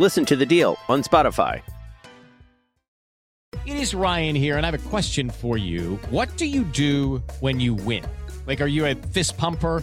Listen to The Deal on Spotify. It is Ryan here, and I have a question for you. What do you do when you win? Like, are you a fist pumper?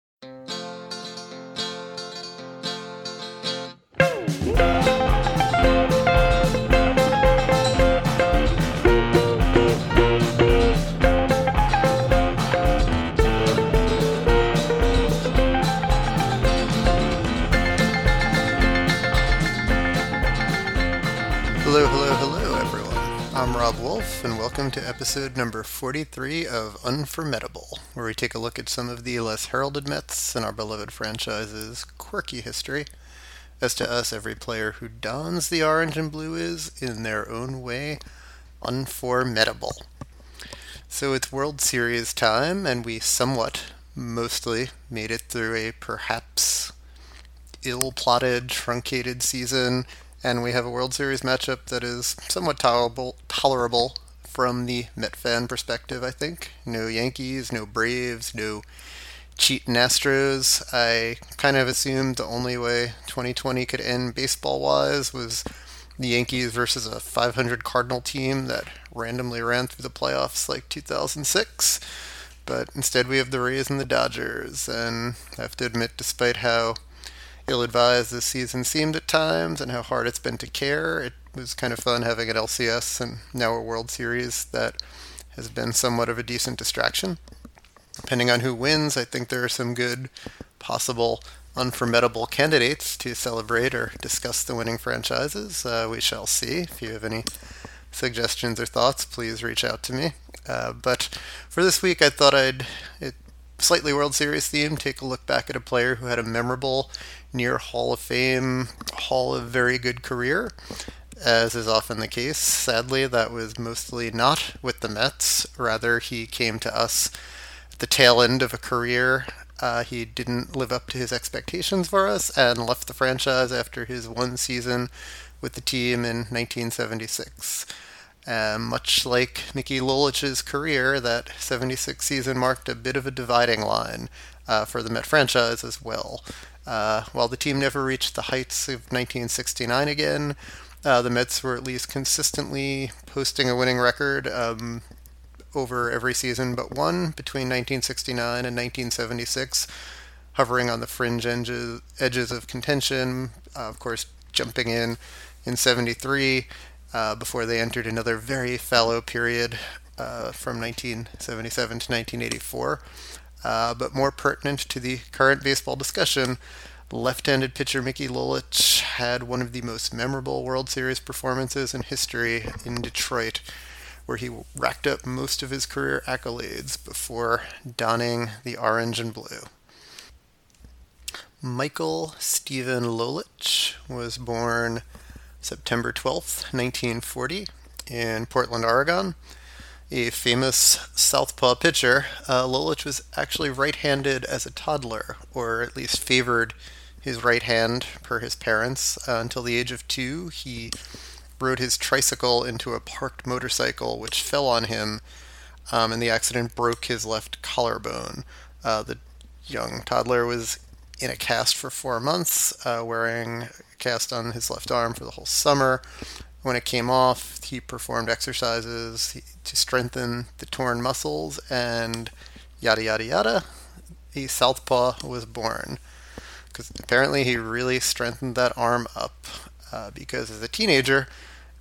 I'm Rob Wolf, and welcome to episode number 43 of Unformidable, where we take a look at some of the less heralded myths in our beloved franchise's quirky history. As to us, every player who dons the orange and blue is, in their own way, unformidable. So it's World Series time, and we somewhat, mostly, made it through a perhaps ill-plotted, truncated season, and we have a World Series matchup that is somewhat tolerable, tolerable from the Met fan perspective, I think. No Yankees, no Braves, no cheating Astros. I kind of assumed the only way 2020 could end baseball-wise was the Yankees versus a 500 Cardinal team that randomly ran through the playoffs like 2006. But instead, we have the Rays and the Dodgers, and I have to admit, despite how ill-advised this season seemed at times and how hard it's been to care. It was kind of fun having an LCS and now a World Series that has been somewhat of a decent distraction. Depending on who wins, I think there are some good possible unformidable candidates to celebrate or discuss the winning franchises. Uh, we shall see. If you have any suggestions or thoughts, please reach out to me. Uh, but for this week, I thought I'd it, slightly World Series theme take a look back at a player who had a memorable near Hall of Fame, Hall of Very Good career. As is often the case, sadly, that was mostly not with the Mets. Rather, he came to us at the tail end of a career. Uh, he didn't live up to his expectations for us and left the franchise after his one season with the team in 1976. Uh, much like Mickey Lolich's career, that 76 season marked a bit of a dividing line uh, for the Met franchise as well. Uh, while the team never reached the heights of 1969 again, uh, the Mets were at least consistently posting a winning record um, over every season but one between 1969 and 1976, hovering on the fringe edges, edges of contention, uh, of course, jumping in in 73 uh, before they entered another very fallow period uh, from 1977 to 1984. Uh, but more pertinent to the current baseball discussion, left-handed pitcher Mickey Lolich had one of the most memorable World Series performances in history in Detroit, where he racked up most of his career accolades before donning the orange and blue. Michael Stephen Lolich was born September 12th, 1940, in Portland, Oregon. A famous southpaw pitcher, uh, Lolich was actually right handed as a toddler, or at least favored his right hand per his parents. Uh, until the age of two, he rode his tricycle into a parked motorcycle, which fell on him, um, and the accident broke his left collarbone. Uh, the young toddler was in a cast for four months, uh, wearing cast on his left arm for the whole summer. When it came off, he performed exercises to strengthen the torn muscles, and yada yada yada. A southpaw was born. Because apparently he really strengthened that arm up. Uh, because as a teenager,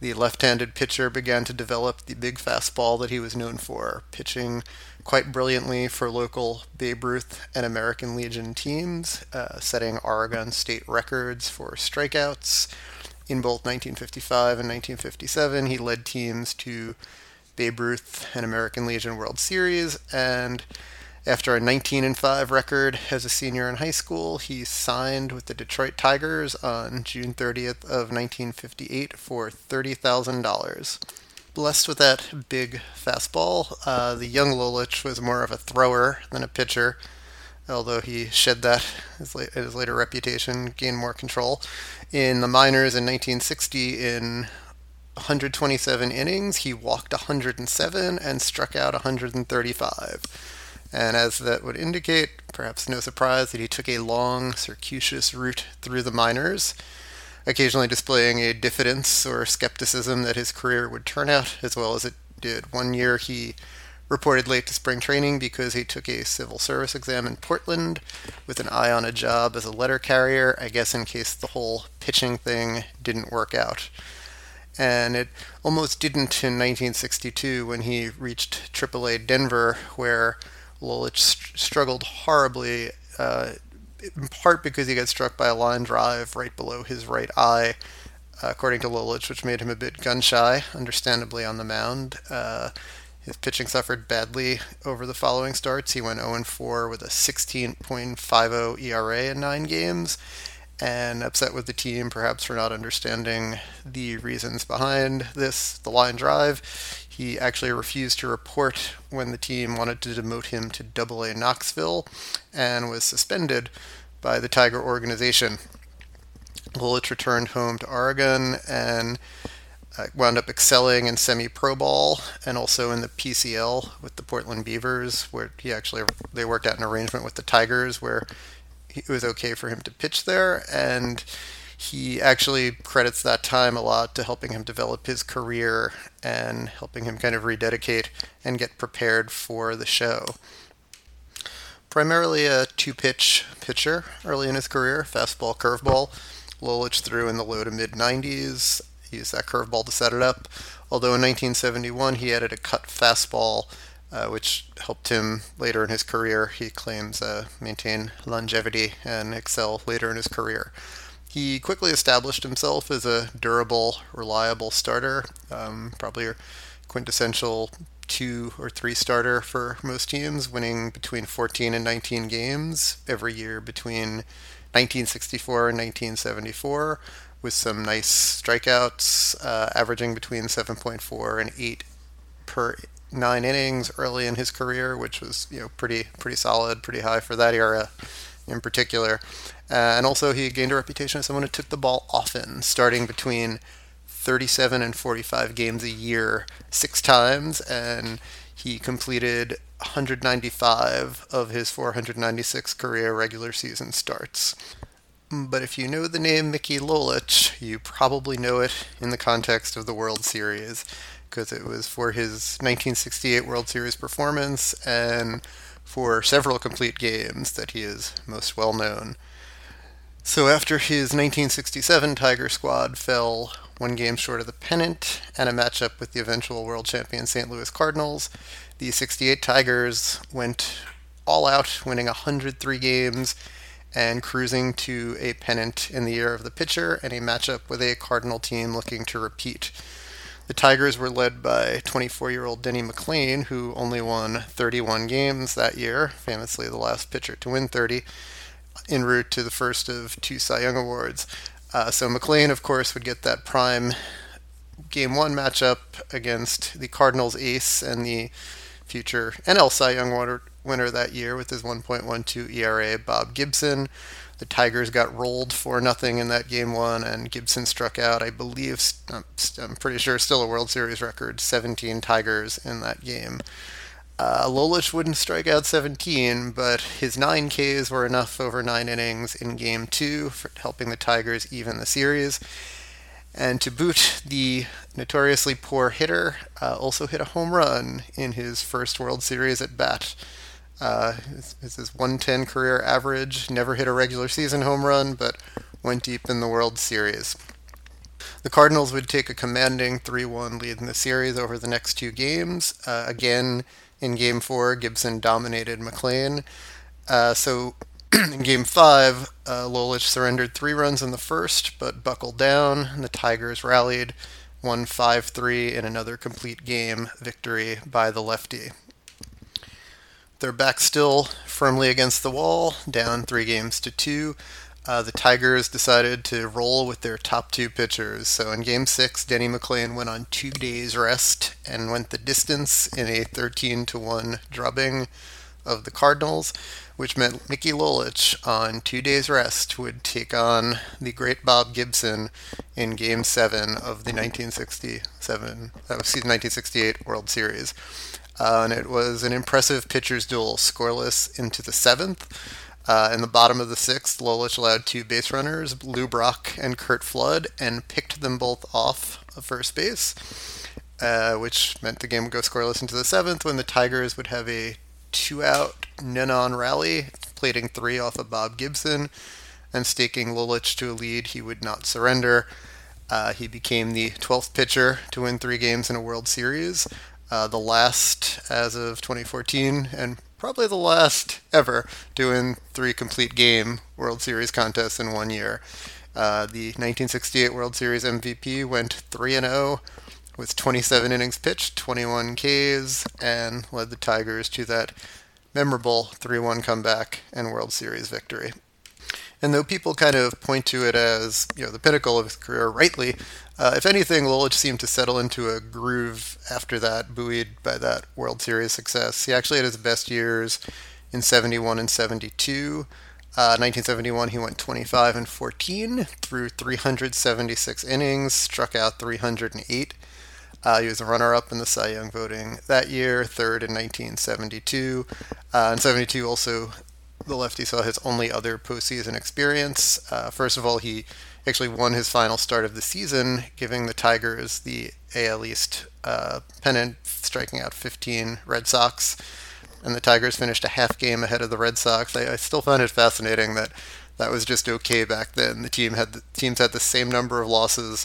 the left handed pitcher began to develop the big fastball that he was known for, pitching quite brilliantly for local Babe Ruth and American Legion teams, uh, setting Oregon state records for strikeouts. In both 1955 and 1957, he led teams to Babe Ruth and American Legion World Series, and after a 19 and 5 record as a senior in high school, he signed with the Detroit Tigers on June 30th of 1958 for $30,000. Blessed with that big fastball, uh, the young Lolich was more of a thrower than a pitcher, although he shed that his, his later reputation, gained more control. In the minors in 1960, in 127 innings, he walked 107 and struck out 135. And as that would indicate, perhaps no surprise that he took a long, circuitous route through the minors, occasionally displaying a diffidence or skepticism that his career would turn out as well as it did. One year he reported late to spring training because he took a civil service exam in Portland with an eye on a job as a letter carrier, I guess in case the whole pitching thing didn't work out. And it almost didn't in 1962 when he reached AAA Denver, where Lolich st- struggled horribly, uh, in part because he got struck by a line drive right below his right eye, uh, according to Lolich, which made him a bit gun shy, understandably, on the mound. Uh, his pitching suffered badly over the following starts. He went 0 4 with a 16.50 ERA in nine games, and upset with the team perhaps for not understanding the reasons behind this, the line drive. He actually refused to report when the team wanted to demote him to Double A Knoxville and was suspended by the Tiger organization. Lolich returned home to Oregon and uh, wound up excelling in semi pro ball and also in the PCL with the Portland Beavers, where he actually they worked out an arrangement with the Tigers where it was okay for him to pitch there, and he actually credits that time a lot to helping him develop his career and helping him kind of rededicate and get prepared for the show. Primarily a two pitch pitcher early in his career, fastball, curveball. Lolich threw in the low to mid 90s, He used that curveball to set it up. Although in 1971 he added a cut fastball, uh, which helped him later in his career. He claims uh, maintain longevity and excel later in his career. He quickly established himself as a durable, reliable starter, um, probably a quintessential two or three starter for most teams, winning between 14 and 19 games every year between 1964 and 1974, with some nice strikeouts, uh, averaging between 7.4 and 8 per nine innings early in his career, which was you know pretty pretty solid, pretty high for that era in particular. Uh, and also, he gained a reputation as someone who took the ball often, starting between 37 and 45 games a year six times, and he completed 195 of his 496 career regular season starts. But if you know the name Mickey Lolich, you probably know it in the context of the World Series, because it was for his 1968 World Series performance and for several complete games that he is most well known. So after his 1967 Tiger squad fell one game short of the pennant and a matchup with the eventual world champion St. Louis Cardinals, the 68 Tigers went all out, winning 103 games and cruising to a pennant in the year of the pitcher and a matchup with a Cardinal team looking to repeat. The Tigers were led by 24 year old Denny McLain, who only won 31 games that year, famously the last pitcher to win 30, en route to the first of two Cy Young Awards. Uh, so McLain, of course, would get that prime game one matchup against the Cardinals ace and the future NL Cy Young winner that year with his 1.12 ERA, Bob Gibson. The Tigers got rolled for nothing in that game one, and Gibson struck out, I believe, I'm pretty sure, still a World Series record, 17 Tigers in that game. Uh, Lolich wouldn't strike out 17, but his 9 Ks were enough over 9 innings in game 2 for helping the Tigers even the series. And to boot, the notoriously poor hitter uh, also hit a home run in his first World Series at bat. Uh, it's his 110 career average. Never hit a regular season home run, but went deep in the World Series. The Cardinals would take a commanding 3 1 lead in the series over the next two games. Uh, again, in Game 4, Gibson dominated McLain. Uh, so in Game 5, uh, Lolich surrendered three runs in the first, but buckled down, and the Tigers rallied, won 5 3 in another complete game victory by the lefty. They're back still firmly against the wall, down three games to two. Uh, the Tigers decided to roll with their top two pitchers. So in Game Six, Denny McLain went on two days rest and went the distance in a 13 to one drubbing of the Cardinals, which meant Mickey Lolich on two days rest would take on the great Bob Gibson in Game Seven of the 1967, uh, excuse, 1968 World Series. Uh, and it was an impressive pitcher's duel, scoreless into the seventh. Uh, in the bottom of the sixth, Lolich allowed two base runners, Lou Brock and Curt Flood, and picked them both off of first base, uh, which meant the game would go scoreless into the seventh when the Tigers would have a two out Nenon rally, plating three off of Bob Gibson, and staking Lolich to a lead he would not surrender. Uh, he became the 12th pitcher to win three games in a World Series, uh, the last as of 2014, and probably the last ever doing three complete game World Series contests in one year. Uh, the 1968 World Series MVP went 3 0 with 27 innings pitched, 21 Ks, and led the Tigers to that memorable 3 1 comeback and World Series victory. And though people kind of point to it as you know the pinnacle of his career, rightly, uh, if anything, Lolich seemed to settle into a groove after that, buoyed by that World Series success. He actually had his best years in 71 and 72. Uh, 1971, he went 25 and 14 through 376 innings, struck out 308. Uh, he was a runner-up in the Cy Young voting that year, third in 1972. Uh, in 72, also the lefty saw his only other postseason experience. Uh, first of all, he actually won his final start of the season, giving the Tigers the AL East uh, pennant, striking out 15 Red Sox. And the Tigers finished a half game ahead of the Red Sox. I, I still find it fascinating that that was just okay back then. The team had the teams had the same number of losses.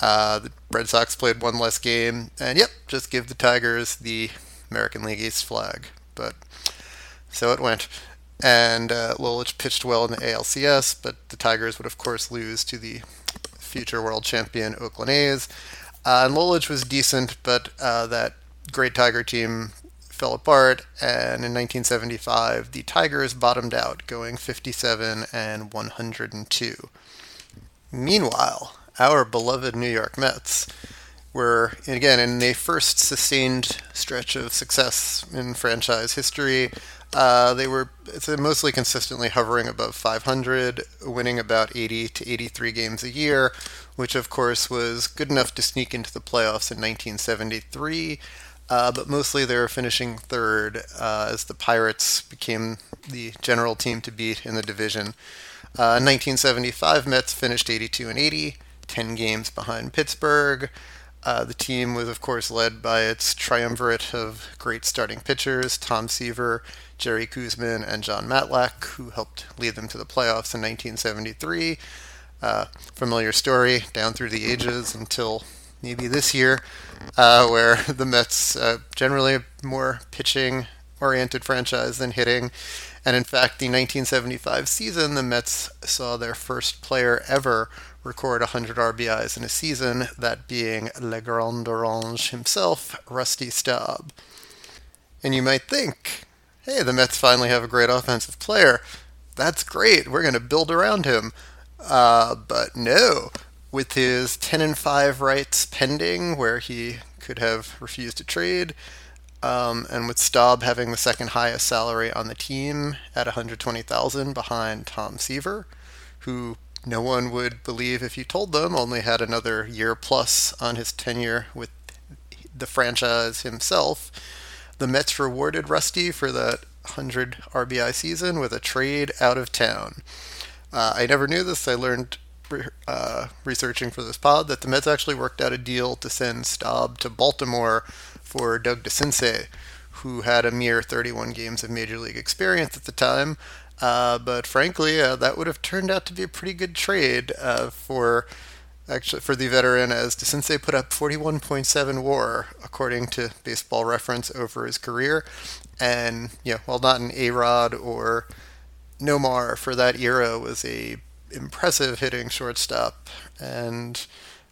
Uh, the Red Sox played one less game, and yep, just give the Tigers the American League East flag. But so it went and uh, Lolich pitched well in the ALCS, but the Tigers would of course lose to the future world champion Oakland A's. Uh, and Lolich was decent, but uh, that great Tiger team fell apart, and in 1975 the Tigers bottomed out, going 57 and 102. Meanwhile, our beloved New York Mets were again in a first sustained stretch of success in franchise history. Uh, they were mostly consistently hovering above 500, winning about 80 to 83 games a year, which of course was good enough to sneak into the playoffs in 1973. Uh, but mostly they were finishing third uh, as the Pirates became the general team to beat in the division. Uh, 1975, Mets finished 82 and 80, 10 games behind Pittsburgh. Uh, the team was, of course, led by its triumvirate of great starting pitchers Tom Seaver, Jerry Koosman, and Jon Matlack, who helped lead them to the playoffs in 1973. Uh, familiar story down through the ages until maybe this year, uh, where the Mets, uh, generally a more pitching oriented franchise than hitting. And in fact, the 1975 season, the Mets saw their first player ever record 100 RBIs in a season, that being Le Grand Orange himself, Rusty Staub. And you might think, hey, the Mets finally have a great offensive player. That's great. We're going to build around him. Uh, but no, with his 10 and 5 rights pending, where he could have refused to trade, um, and with Staub having the second highest salary on the team at 120,000 behind Tom Seaver, who no one would believe if you told them only had another year plus on his tenure with the franchise himself. The Mets rewarded Rusty for that 100 RBI season with a trade out of town. Uh, I never knew this. I learned uh, researching for this pod that the Mets actually worked out a deal to send Staub to Baltimore for Doug DeCinces, who had a mere 31 games of major league experience at the time. Uh, but frankly, uh, that would have turned out to be a pretty good trade uh, for actually for the veteran, as DeCinces put up 41.7 WAR according to Baseball Reference over his career, and yeah, while not an A Rod or Nomar for that era was a impressive hitting shortstop, and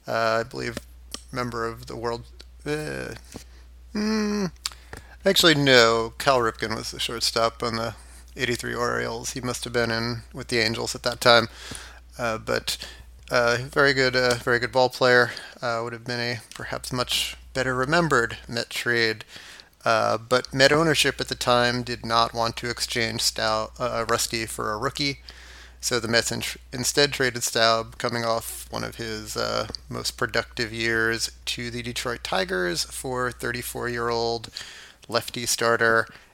uh, I believe member of the World. Mm, actually, no. Cal Ripken was the shortstop on the '83 Orioles. He must have been in with the Angels at that time, uh, but uh, very good, uh, very good ball player. Uh, would have been a perhaps much better remembered Met trade. Uh, but Met ownership at the time did not want to exchange uh, Rusty for a rookie, so the Mets in- instead traded Staub, coming off one of his uh, most productive years, to the Detroit Tigers for 34-year-old lefty starter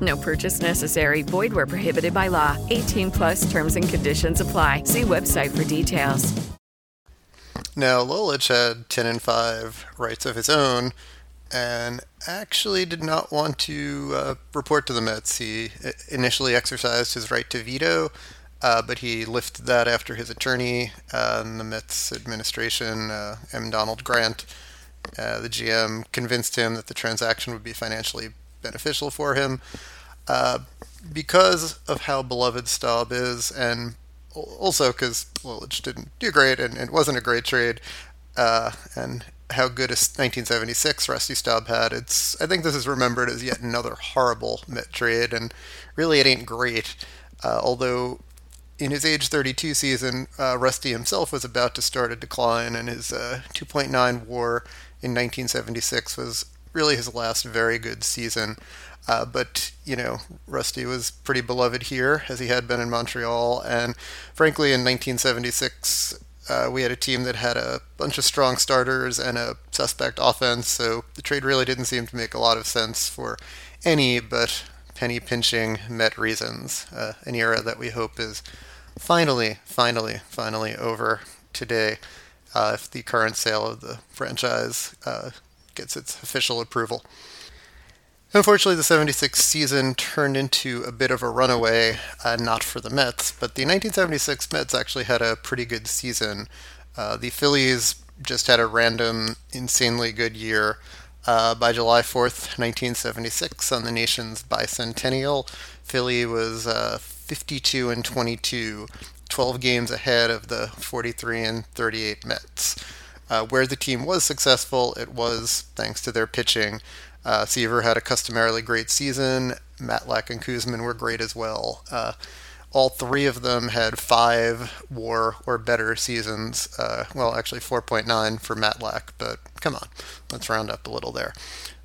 No purchase necessary. Void where prohibited by law. 18 plus terms and conditions apply. See website for details. Now, Lolich had 10 and 5 rights of his own and actually did not want to uh, report to the Mets. He uh, initially exercised his right to veto, uh, but he lifted that after his attorney uh, the Mets administration, uh, M. Donald Grant, uh, the GM, convinced him that the transaction would be financially beneficial for him. Uh, because of how beloved Staub is, and also because Lolich didn't do great and it wasn't a great trade, uh, and how good a 1976 Rusty Staub had, it's I think this is remembered as yet another horrible Met trade, and really it ain't great. Uh, although in his age 32 season, uh, Rusty himself was about to start a decline, and his uh, 2.9 WAR in 1976 was really his last very good season. Uh, but you know, Rusty was pretty beloved here, as he had been in Montreal, and frankly, in 1976, uh, we had a team that had a bunch of strong starters and a suspect offense. So the trade really didn't seem to make a lot of sense for any but penny pinching Met reasons. Uh, an era that we hope is finally, finally, finally over today. Uh, if the current sale of the franchise uh, gets its official approval. Unfortunately, the 76 season turned into a bit of a runaway, uh, not for the Mets, but the 1976 Mets actually had a pretty good season. Uh, the Phillies just had a random, insanely good year. Uh, by July 4th, 1976, on the nation's bicentennial, Philly was uh, 52 and 22, 12 games ahead of the 43 and 38 Mets. Uh, where the team was successful, it was thanks to their pitching. Uh, Seaver had a customarily great season. Matlack and Koosman were great as well. Uh, all three of them had five WAR or better seasons. Uh, well, actually 4.9 for Matlack, but come on, let's round up a little there.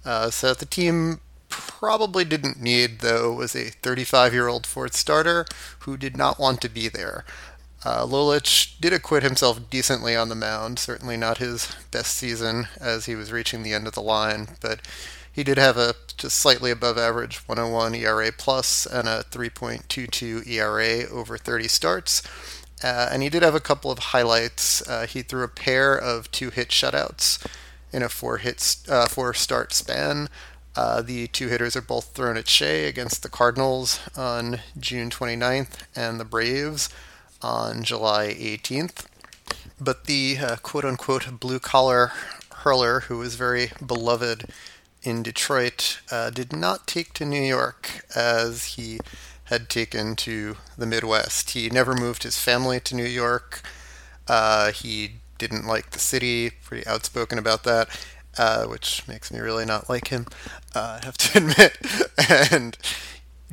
Uh, so the team probably didn't need, though, was a 35 year old fourth starter who did not want to be there. Uh, Lolich did acquit himself decently on the mound, certainly not his best season as he was reaching the end of the line, but he did have a just slightly above average 101 ERA plus and a 3.22 ERA over 30 starts. Uh, and he did have a couple of highlights. Uh, he threw a pair of two hit shutouts in a four hit uh, four start span. Uh, the two hitters are both thrown at Shea against the Cardinals on June 29th and the Braves on July 18th. But the uh, quote unquote blue collar hurler, who was very beloved in Detroit uh, did not take to New York as he had taken to the Midwest. He never moved his family to New York. Uh, he didn't like the city, pretty outspoken about that, uh, which makes me really not like him, uh, I have to admit. and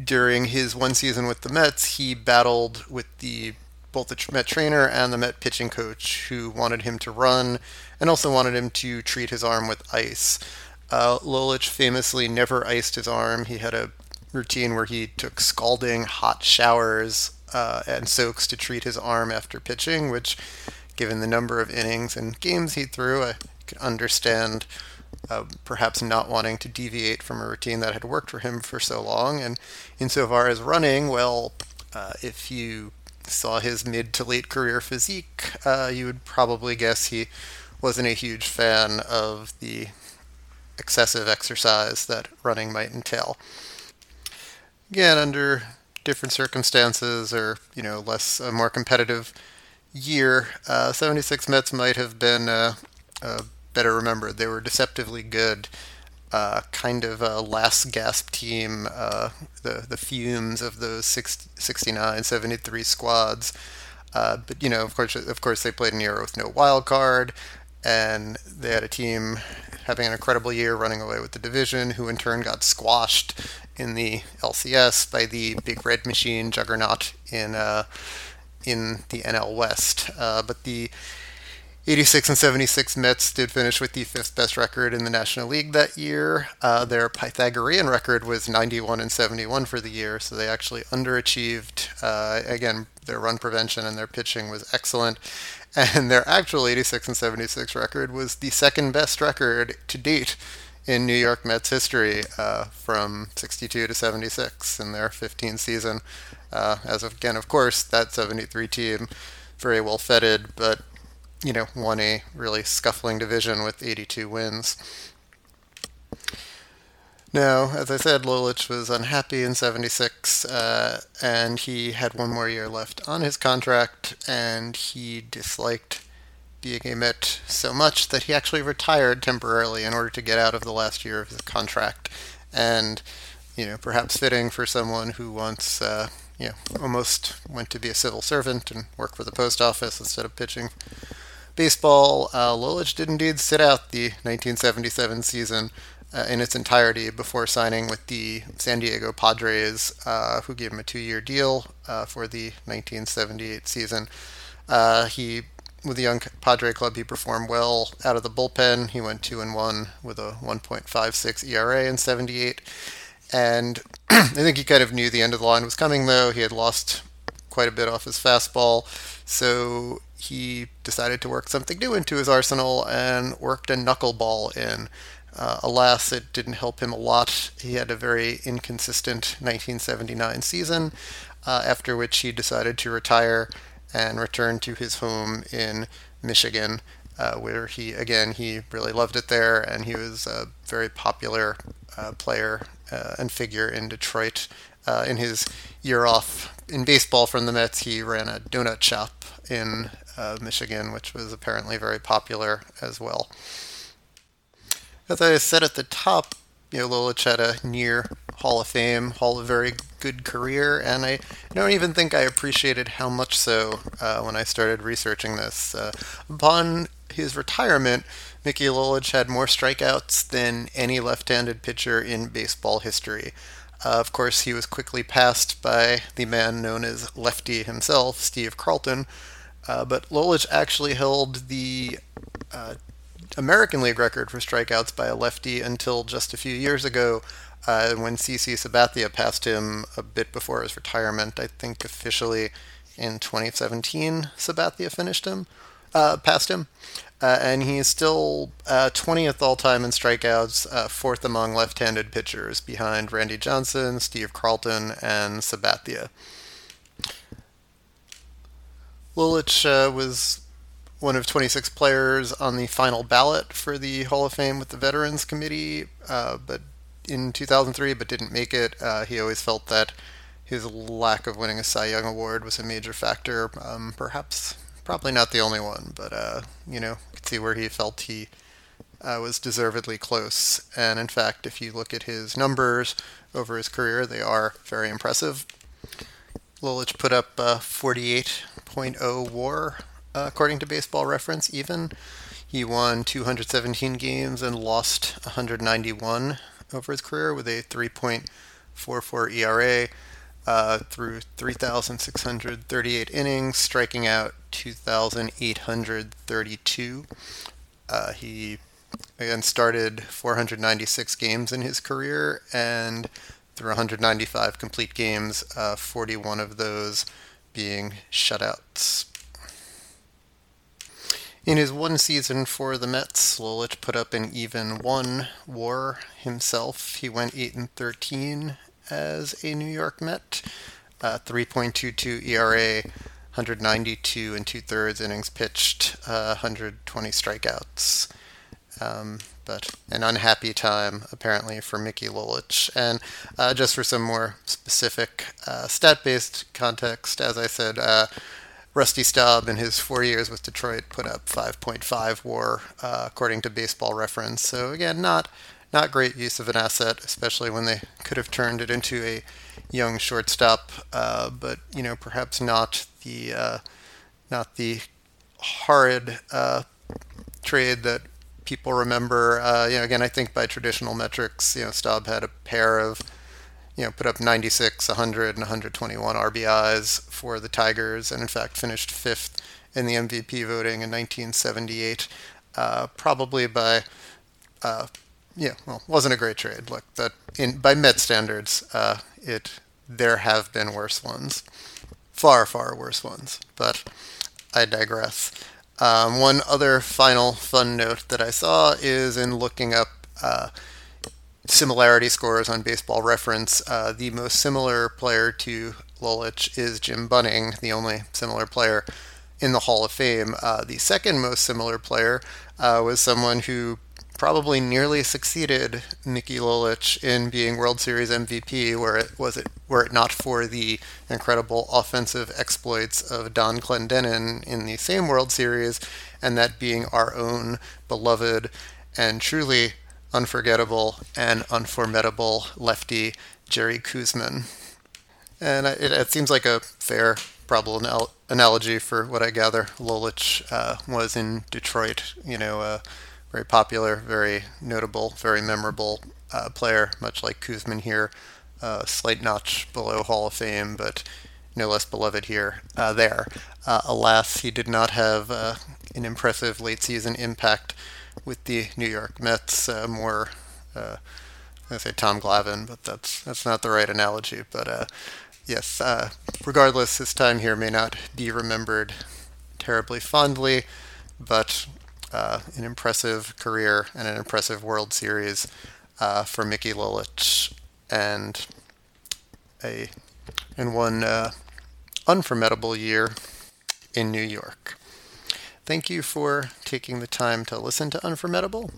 during his one season with the Mets, he battled with the both the Met trainer and the Met pitching coach who wanted him to run and also wanted him to treat his arm with ice. Uh, Lolich famously never iced his arm. He had a routine where he took scalding hot showers uh, and soaks to treat his arm after pitching, which, given the number of innings and games he threw, I could understand uh, perhaps not wanting to deviate from a routine that had worked for him for so long. And insofar as running, well, uh, if you saw his mid to late career physique, uh, you would probably guess he wasn't a huge fan of the excessive exercise that running might entail. Again, under different circumstances or, you know, less, a more competitive year, uh, 76 Mets might have been uh, better remembered. They were deceptively good. Uh, kind of a last gasp team, uh, the the fumes of those 60, 69, 73 squads. Uh, but you know, of course, of course, they played an era with no wild card, and they had a team having an incredible year running away with the division, who in turn got squashed in the LCS by the Big Red Machine juggernaut in uh, in the NL West. Uh, but the 86 and 76 Mets did finish with the fifth best record in the National League that year. Uh, their Pythagorean record was 91 and 71 for the year, so they actually underachieved. Uh, again, their run prevention and their pitching was excellent and their actual 86 and 76 record was the second best record to date in New York Mets history uh, from 62 to 76 in their 15 season. Uh, as of, again, of course, that 73 team very well feted, but you know won a really scuffling division with 82 wins. Now, as I said, Lolich was unhappy in 76, uh, and he had one more year left on his contract, and he disliked being a Met so much that he actually retired temporarily in order to get out of the last year of his contract. And, you know, perhaps fitting for someone who once, uh, you know, almost went to be a civil servant and work for the post office instead of pitching baseball. Uh, did indeed sit out the 1977 season uh, in its entirety before signing with the San Diego Padres, uh, who gave him a two-year deal uh, for the 1978 season. Uh, he, with the young Padre club, he performed well out of the bullpen. He went two and one with a 1.56 ERA in 78, and I think he kind of knew the end of the line was coming. Though he had lost quite a bit off his fastball, so he decided to work something new into his arsenal and worked a knuckleball in. Uh, alas, it didn't help him a lot. He had a very inconsistent 1979 season, uh, after which he decided to retire and return to his home in Michigan, uh, where he, again, he really loved it there, and he was a very popular uh, player and figure in Detroit. Uh, in his year off in baseball from the Mets, he ran a donut shop in Michigan, which was apparently very popular as well. As I said at the top, you know, near Hall of Fame, Hall of very good career, and I don't even think I appreciated how much so uh, when I started researching this. Uh, upon his retirement, Mickey Lolich had more strikeouts than any left-handed pitcher in baseball history. Uh, of course, he was quickly passed by the man known as Lefty himself, Steve Carlton. Uh, but Lolich actually held the uh, American League record for strikeouts by a lefty until just a few years ago uh, when CC Sabathia passed him a bit before his retirement. I think officially in 2017, Sabathia finished him, uh, passed him. Uh, and he's still 20th uh, all time in strikeouts, uh, fourth among left handed pitchers, behind Randy Johnson, Steve Carlton, and Sabathia. Lolich uh, was one of 26 players on the final ballot for the Hall of Fame with the Veterans Committee, uh, but in 2003, but didn't make it. Uh, he always felt that his lack of winning a Cy Young award was a major factor. Um, perhaps, probably not the only one, but uh, you know, you could see where he felt he uh, was deservedly close. And in fact, if you look at his numbers over his career, they are very impressive. Lolich put up 48.0 WAR uh, according to Baseball Reference. Even he won 217 games and lost 191 over his career with a 3.44 ERA uh, through 3,638 innings, striking out 2,832. Uh, he again started 496 games in his career, and through 195 complete games, uh, 41 of those being shutouts. In his one season for the Mets, Lolich put up an even one WAR himself. He went 8 and 13 as a New York Met, uh, 3.22 ERA, 192 and two thirds innings pitched, uh, 120 strikeouts. Um, but an unhappy time apparently for Mickey Lolich. And uh, just for some more specific uh, stat-based context, as I said, uh, Rusty Staub in his four years with Detroit put up 5.5 WAR uh, according to Baseball Reference. So again, not not great use of an asset, especially when they could have turned it into a young shortstop. Uh, but you know, perhaps not the uh, not the horrid uh, trade that people remember. Uh, you know, again, I think by traditional metrics, you know, Staub had a pair of you know, put up 96, 100, and 121 RBIs for the Tigers, and in fact finished fifth in the MVP voting in 1978. Uh, probably by, uh, yeah, well, wasn't a great trade. Look, that in by Met standards, uh, it there have been worse ones, far far worse ones. But I digress. Um, one other final fun note that I saw is in looking up uh, similarity scores on Baseball Reference. Uh, the most similar player to Lolich is Jim Bunning, the only similar player in the Hall of Fame. Uh, the second most similar player uh, was someone who probably nearly succeeded Mickey Lolich in being World Series MVP, where it was it were it not for the incredible offensive exploits of Donn Clendenon in the same World Series, and that being our own beloved and truly unforgettable and unformidable lefty Jerry Koosman. And it, it seems like a fair, probable anal- analogy for what I gather Lolich uh, was in Detroit. You know, a very popular, very notable, very memorable uh, player, much like Koosman here. Uh, slight notch below Hall of Fame, but no less beloved here. Uh, there. Uh, alas, he did not have uh, an impressive late season impact with the New York Mets. Uh, more, I say Tom Glavine, but that's that's not the right analogy. But yes, regardless, his time here may not be remembered terribly fondly, but uh, an impressive career and an impressive World Series uh, for Mickey Lolich, and a and one unformidable year in New York. Thank you for taking the time to listen to Unformidable.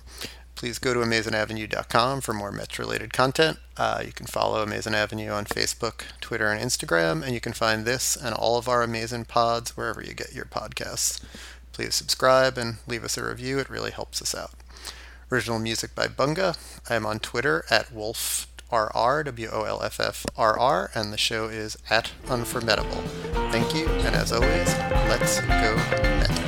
Please go to AmazingAvenue.com for more Mets related content. Uh, you can follow Amazing Avenue on Facebook, Twitter, and Instagram, and you can find this and all of our amazing pods wherever you get your podcasts. Please subscribe and leave us a review, it really helps us out. Original music by Bunga. I am on Twitter at Wolf W O L F F R R, and the show is at Unformidable. Thank you, and as always, let's go Mets.